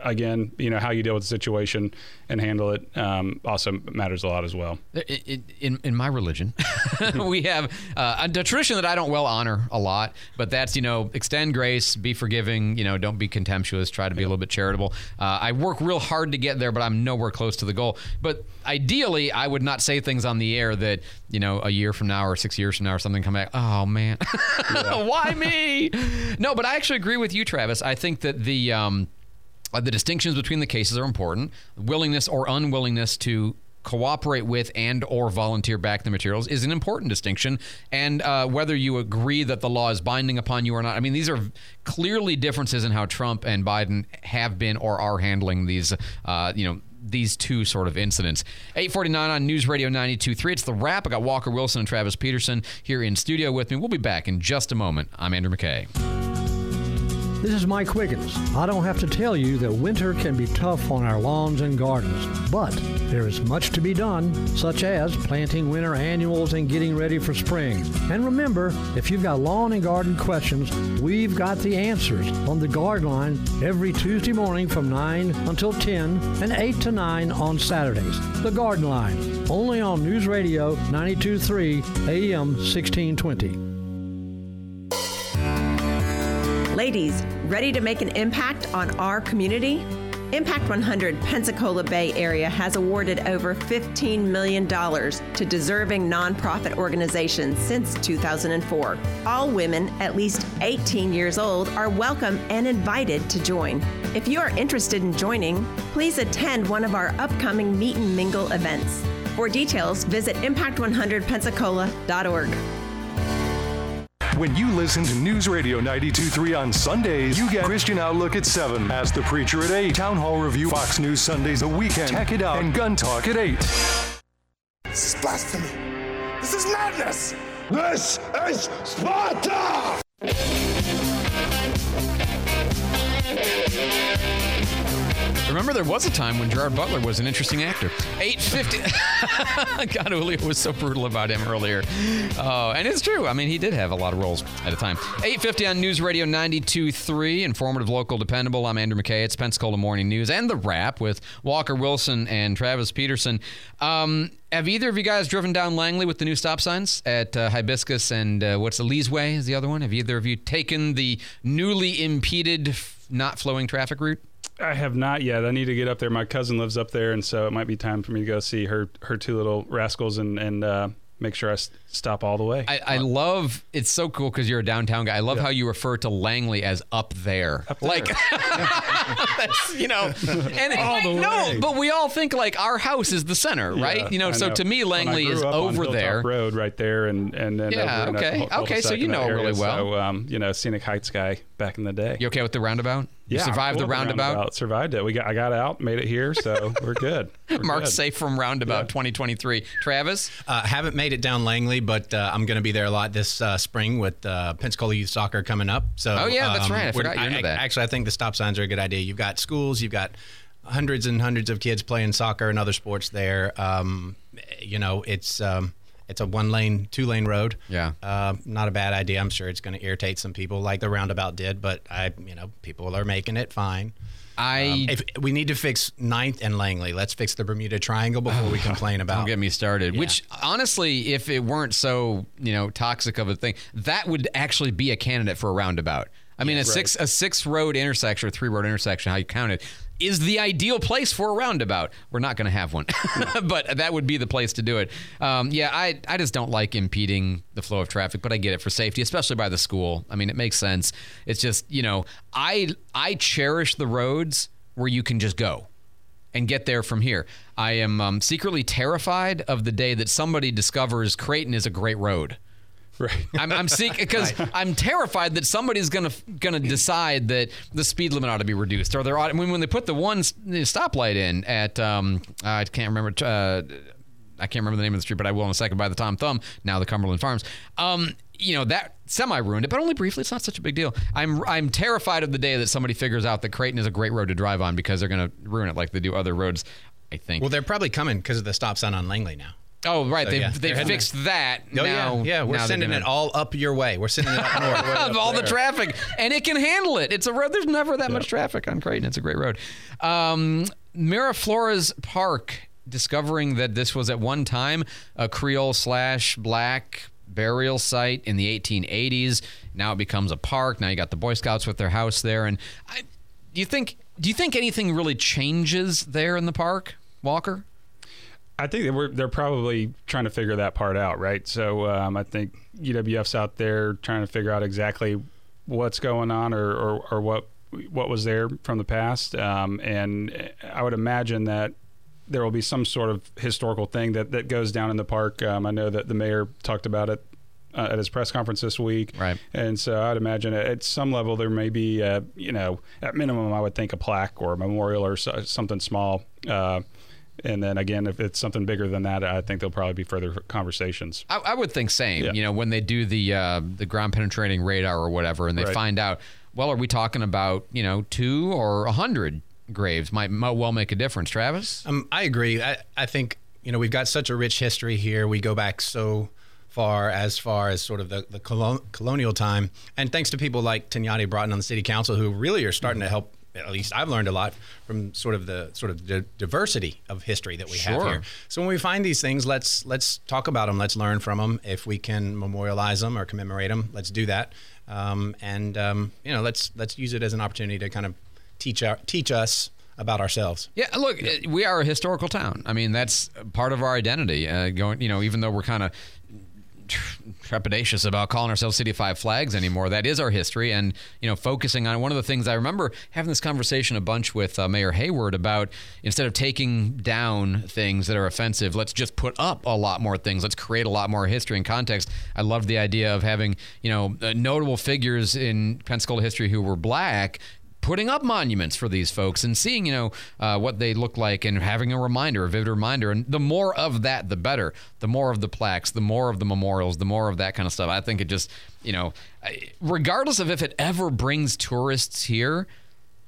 again, you know how you deal with the situation and handle it um, also matters a lot as well. In, in my religion, we have uh, a tradition that I don't well honor a lot, but that's, you know, extend grace, be forgiving, you know, don't be contemptuous, try to be a little bit charitable. Uh, I work real hard to get there, but I'm nowhere close to the goal. But ideally, I would not say things on the air that, you know, a year from now or six years from now or something come back, oh man, why me? No, but I actually agree with you, Travis. I think that the, um, uh, the distinctions between the cases are important. Willingness or unwillingness to cooperate with and or volunteer back the materials is an important distinction. And uh, whether you agree that the law is binding upon you or not i mean these are clearly differences in how trump and biden have been or are handling these uh, you know these two sort of incidents. 849 on news radio 92.3 it's the wrap. I got walker wilson and travis peterson here in studio with me. We'll be back in just a moment. I'm andrew mckay This is Mike Wiggins. I don't have to tell you that winter can be tough on our lawns and gardens, but there is much to be done, such as planting winter annuals and getting ready for spring. And remember, if you've got lawn and garden questions, we've got the answers on the Garden Line every Tuesday morning from 9 until 10 and 8 to 9 on Saturdays. The Garden Line, only on News Radio 923 AM 1620. Ladies, ready to make an impact on our community? Impact 100 Pensacola Bay Area has awarded over $15 million to deserving nonprofit organizations since 2004. All women at least 18 years old are welcome and invited to join. If you are interested in joining, please attend one of our upcoming Meet and Mingle events. For details, visit impact100pensacola.org. When you listen to News Radio 92.3 on Sundays, you get Christian Outlook at 7, Ask the Preacher at 8, Town Hall Review, Fox News Sundays, The Weekend, Check It Out, and Gun Talk at 8. This is blasphemy. This is madness. This is Sparta! Remember, there was a time when Gerard Butler was an interesting actor. 850. God, Julio was so brutal about him earlier. Uh, and it's true. I mean, he did have a lot of roles at a time. 850 on News Radio 92.3, informative, local, dependable. I'm Andrew McKay. It's Pensacola Morning News and The Wrap with Walker Wilson and Travis Peterson. Um, have either of you guys driven down Langley with the new stop signs at uh, Hibiscus and uh, what's the Lee's Way is the other one? Have either of you taken the newly impeded, not flowing traffic route? I have not yet. I need to get up there. My cousin lives up there, and so it might be time for me to go see her her two little rascals and and uh, make sure I s- stop all the way. I, I love it's so cool because you're a downtown guy. I love how you refer to Langley as up there. Like that's you know, and All the no, way. but we all think like our house is the center, right? Yeah, You know, I so to me, Langley is up over there. Road right there, and and then Yeah, over in that okay. Okay, so you know it really well. So um, you know, Scenic Heights guy back in the day. You okay with the roundabout? You Yeah, survived cool the roundabout? Survived it. We got. I got out, made it here, so we're good. We're Mark's good. safe from roundabout 2023. Travis, Uh, haven't made it down Langley, but uh, I'm going to be there a lot this uh, spring with uh, Pensacola Youth Soccer coming up. So, Oh, yeah, that's right. I forgot you're into that. Actually, I think the stop signs are a good idea. You've got schools, you've got hundreds and hundreds of kids playing soccer and other sports there. Um, you know, it's um, it's a one lane, two lane road. Yeah. Uh, not a bad idea. I'm sure it's going to irritate some people, like the roundabout did. But I, you know, people are making it fine. I Um, if we need to fix Ninth and Langley, let's fix the Bermuda Triangle before we complain about. Don't get me started. Which honestly, if it weren't so you know toxic of a thing, that would actually be a candidate for a roundabout. I mean, a Right. six a six road intersection or three road intersection, how you count it, is the ideal place for a roundabout. We're not going to have one, but that would be the place to do it. Um, yeah, I I just don't like impeding the flow of traffic, but I get it for safety, especially by the school. I mean, it makes sense. It's just you know, I I cherish the roads where you can just go and get there from here. I am um, secretly terrified of the day that somebody discovers Creighton is a great road. Right. I'm, I'm because I'm terrified that somebody's gonna gonna decide that the speed limit ought to be reduced, or there ought when when they put the one stoplight in at um I can't remember. Uh, I can't remember the name of the street, but I will in a second. By the Tom Thumb, now the Cumberland Farms. Um, you know that semi ruined it, but only briefly. It's not such a big deal. I'm I'm terrified of the day that somebody figures out that Creighton is a great road to drive on because they're going to ruin it like they do other roads. I think. Well, they're probably coming because of the stop sign on Langley now. Oh, right. So, they yeah, they fixed there. that. Oh now, yeah, yeah. We're sending it all up your way. We're sending it up north. of all the traffic, and it can handle it. It's a road. There's never that much traffic on Creighton. It's a great road. Um, Miraflores Park, discovering that this was at one time a Creole slash black burial site in the 1880s. Now it becomes a park. Now you got the Boy Scouts with their house there. And I, do you think do you think anything really changes there in the park, Walker? I think that they're probably trying to figure that part out, right? So um, I think UWF's out there trying to figure out exactly what's going on or, or, or what what was there from the past. Um, and I would imagine that there will be some sort of historical thing that, that goes down in the park. Um, I know that the mayor talked about it uh, at his press conference this week. Right. And so I'd imagine at- at some level there may be, uh, you know, at minimum, I would think a plaque or a memorial or so, something small. Uh, and then again, if it's something bigger than that, I think there'll probably be further conversations. I, I would think same. Yeah. You know, when they do the uh, the ground penetrating radar or whatever, and they Right. find out well, are we talking about you know two or a hundred graves? Might, might well make a difference. Travis, Um, I agree. I, I think you know we've got such a rich history here. We go back so far, as far as sort of the, the colon, colonial time, and thanks to people like Teniade Broughton on the city council who really are starting to help. At least I've learned a lot from sort of the sort of the diversity of history that we have here. So when we find these things, let's let's talk about them. Let's learn from them. If we can memorialize them or commemorate them, let's do that. Um, and um, you know, let's let's use it as an opportunity to kind of teach our, teach us about ourselves. Yeah, look, uh, we are a historical town. I mean, that's part of our identity. Uh, going, you know, even though we're kind of trepidatious about calling ourselves City of Five Flags anymore, that is our history. And you know, focusing on one of the things I remember having this conversation a bunch with uh, Mayor Hayward about instead of taking down things that are offensive, let's just put up a lot more things. Let's create a lot more history and context. I loved the idea of having you know uh, notable figures in Pensacola history who were black putting up monuments for these folks and seeing, you know, uh, what they look like and having a reminder, a vivid reminder. And the more of that, the better. The more of the plaques, the more of the memorials, the more of that kind of stuff. I think it just, you know, regardless of if it ever brings tourists here,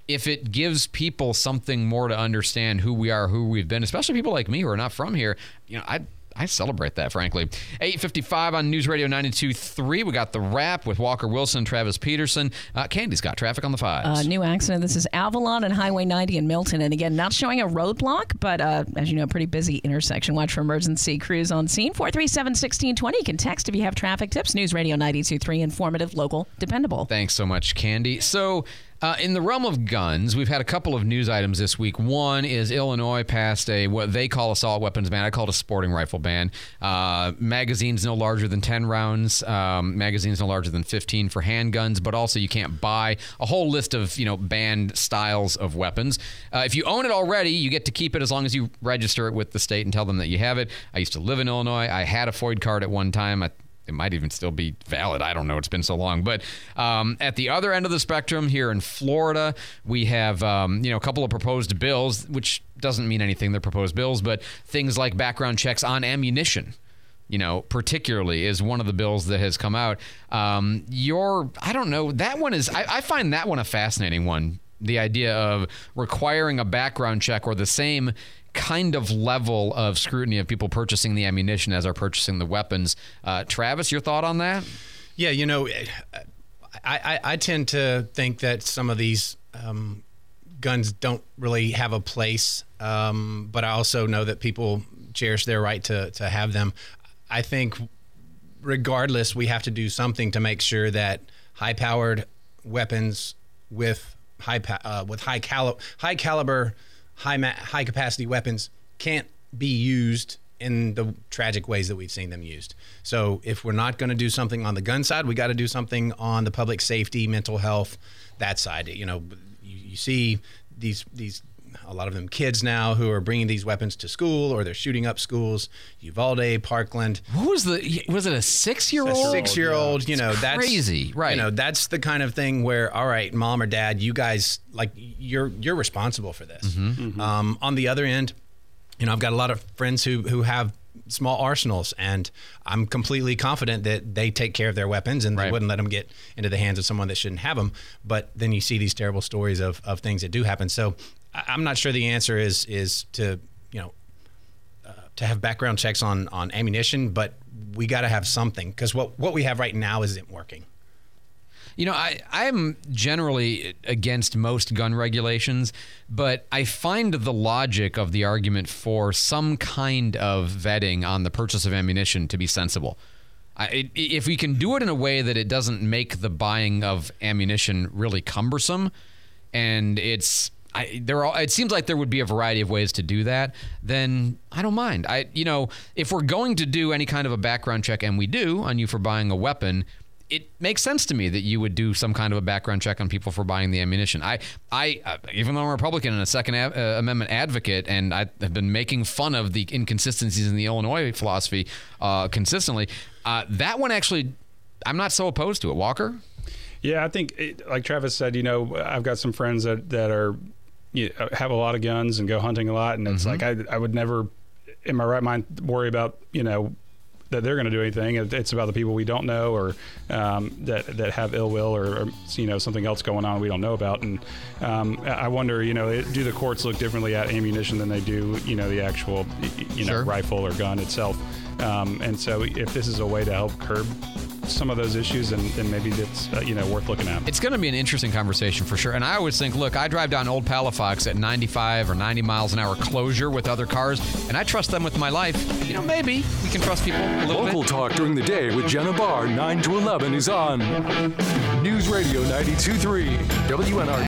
if it gives people something more to understand who we are, who we've been, especially people like me who are not from here, you know, I I celebrate that, frankly. 855 on News Radio 92.3. We got the wrap with Walker Wilson, Travis Peterson. Uh, Candy's got traffic on the fives. Uh, new accident. This is Avalon and Highway 90 in Milton. And again, not showing a roadblock, but uh, as you know, a pretty busy intersection. Watch for emergency crews on scene. 437 1620. You can text if you have traffic tips. News Radio 923. Informative, local, dependable. Thanks so much, Candy. So, uh, in the realm of guns, we've had a couple of news items this week. One is Illinois passed a what they call assault weapons ban. I call it a sporting rifle ban. Uh, magazines no larger than 10 rounds. Um, magazines no larger than 15 for handguns, but also you can't buy a whole list of you know banned styles of weapons. Uh, if you own it already, you get to keep it as long as you register it with the state and tell them that you have it. I used to live in Illinois. I had a FOID card at one time. I, it might even still be valid. I don't know. It's been so long. But um, at the other end of the spectrum, here in Florida, we have um, you know a couple of proposed bills, which doesn't mean anything. They're proposed bills, but things like background checks on ammunition. You know, particularly is one of the bills that has come out. Um, your, I don't know. That one is. I, I find that one a fascinating one. The idea of requiring a background check or the same kind of level of scrutiny of people purchasing the ammunition as are purchasing the weapons. Uh, Travis, your thought on that? Yeah, you know, I, I, I tend to think that some of these um, guns don't really have a place, um, but I also know that people cherish their right to, to have them. I think, regardless, we have to do something to make sure that high powered weapons with high uh, with high cali- high caliber, high ma- high capacity weapons can't be used in the tragic ways that we've seen them used. So if we're not going to do something on the gun side, we got to do something on the public safety, mental health, that side. You know, you, you see these these a lot of them kids now who are bringing these weapons to school or they're shooting up schools. Uvalde, Parkland. What was the? Was it a six-year-old? Six-year-old. You know, It's that's crazy, right? You know, that's the kind of thing where, all right, mom or dad, you guys like you're you're responsible for this. Mm-hmm. Um, on the other end, you know, I've got a lot of friends who who have small arsenals, and I'm completely confident that they take care of their weapons and they wouldn't let them get into the hands of someone that shouldn't have them. But then you see these terrible stories of of things that do happen. So I- I'm not sure the answer is is to you know uh, to have background checks on on ammunition, but we got to have something because what what we have right now isn't working. You know, I, I'm generally against most gun regulations, but I find the logic of the argument for some kind of vetting on the purchase of ammunition to be sensible. I, if we can do it in a way that it doesn't make the buying of ammunition really cumbersome, and it's I, there are, it seems like there would be a variety of ways to do that. Then I don't mind. I, you know, if we're going to do any kind of a background check, and we do on you for buying a weapon, it makes sense to me that you would do some kind of a background check on people for buying the ammunition. I, I, uh, even though I'm a Republican and a Second uh, Amendment advocate, and I have been making fun of the inconsistencies in the Illinois philosophy uh, consistently, uh, that one actually, I'm not so opposed to it. Walker. Yeah, I think, it, like Travis said, you know, I've got some friends that that are you know, have a lot of guns and go hunting a lot, and it's like I I would never, in my right mind, worry about you know that they're going to do anything. It's about the people we don't know or um, that that have ill will or, or you know something else going on we don't know about. And um, I wonder, you know, do the courts look differently at ammunition than they do, you know, the actual you know Sure. rifle or gun itself? Um, and so, if this is a way to help curb some of those issues, and, then maybe it's uh, you know worth looking at. It's going to be an interesting conversation for sure. And I always think, look, I drive down Old Palafox at 95 or 90 miles an hour closure with other cars, and I trust them with my life. You know, maybe we can trust people a little Local bit. talk during the day with Jenna Barr, 9 to 11 is on News Radio 92.3 WNR.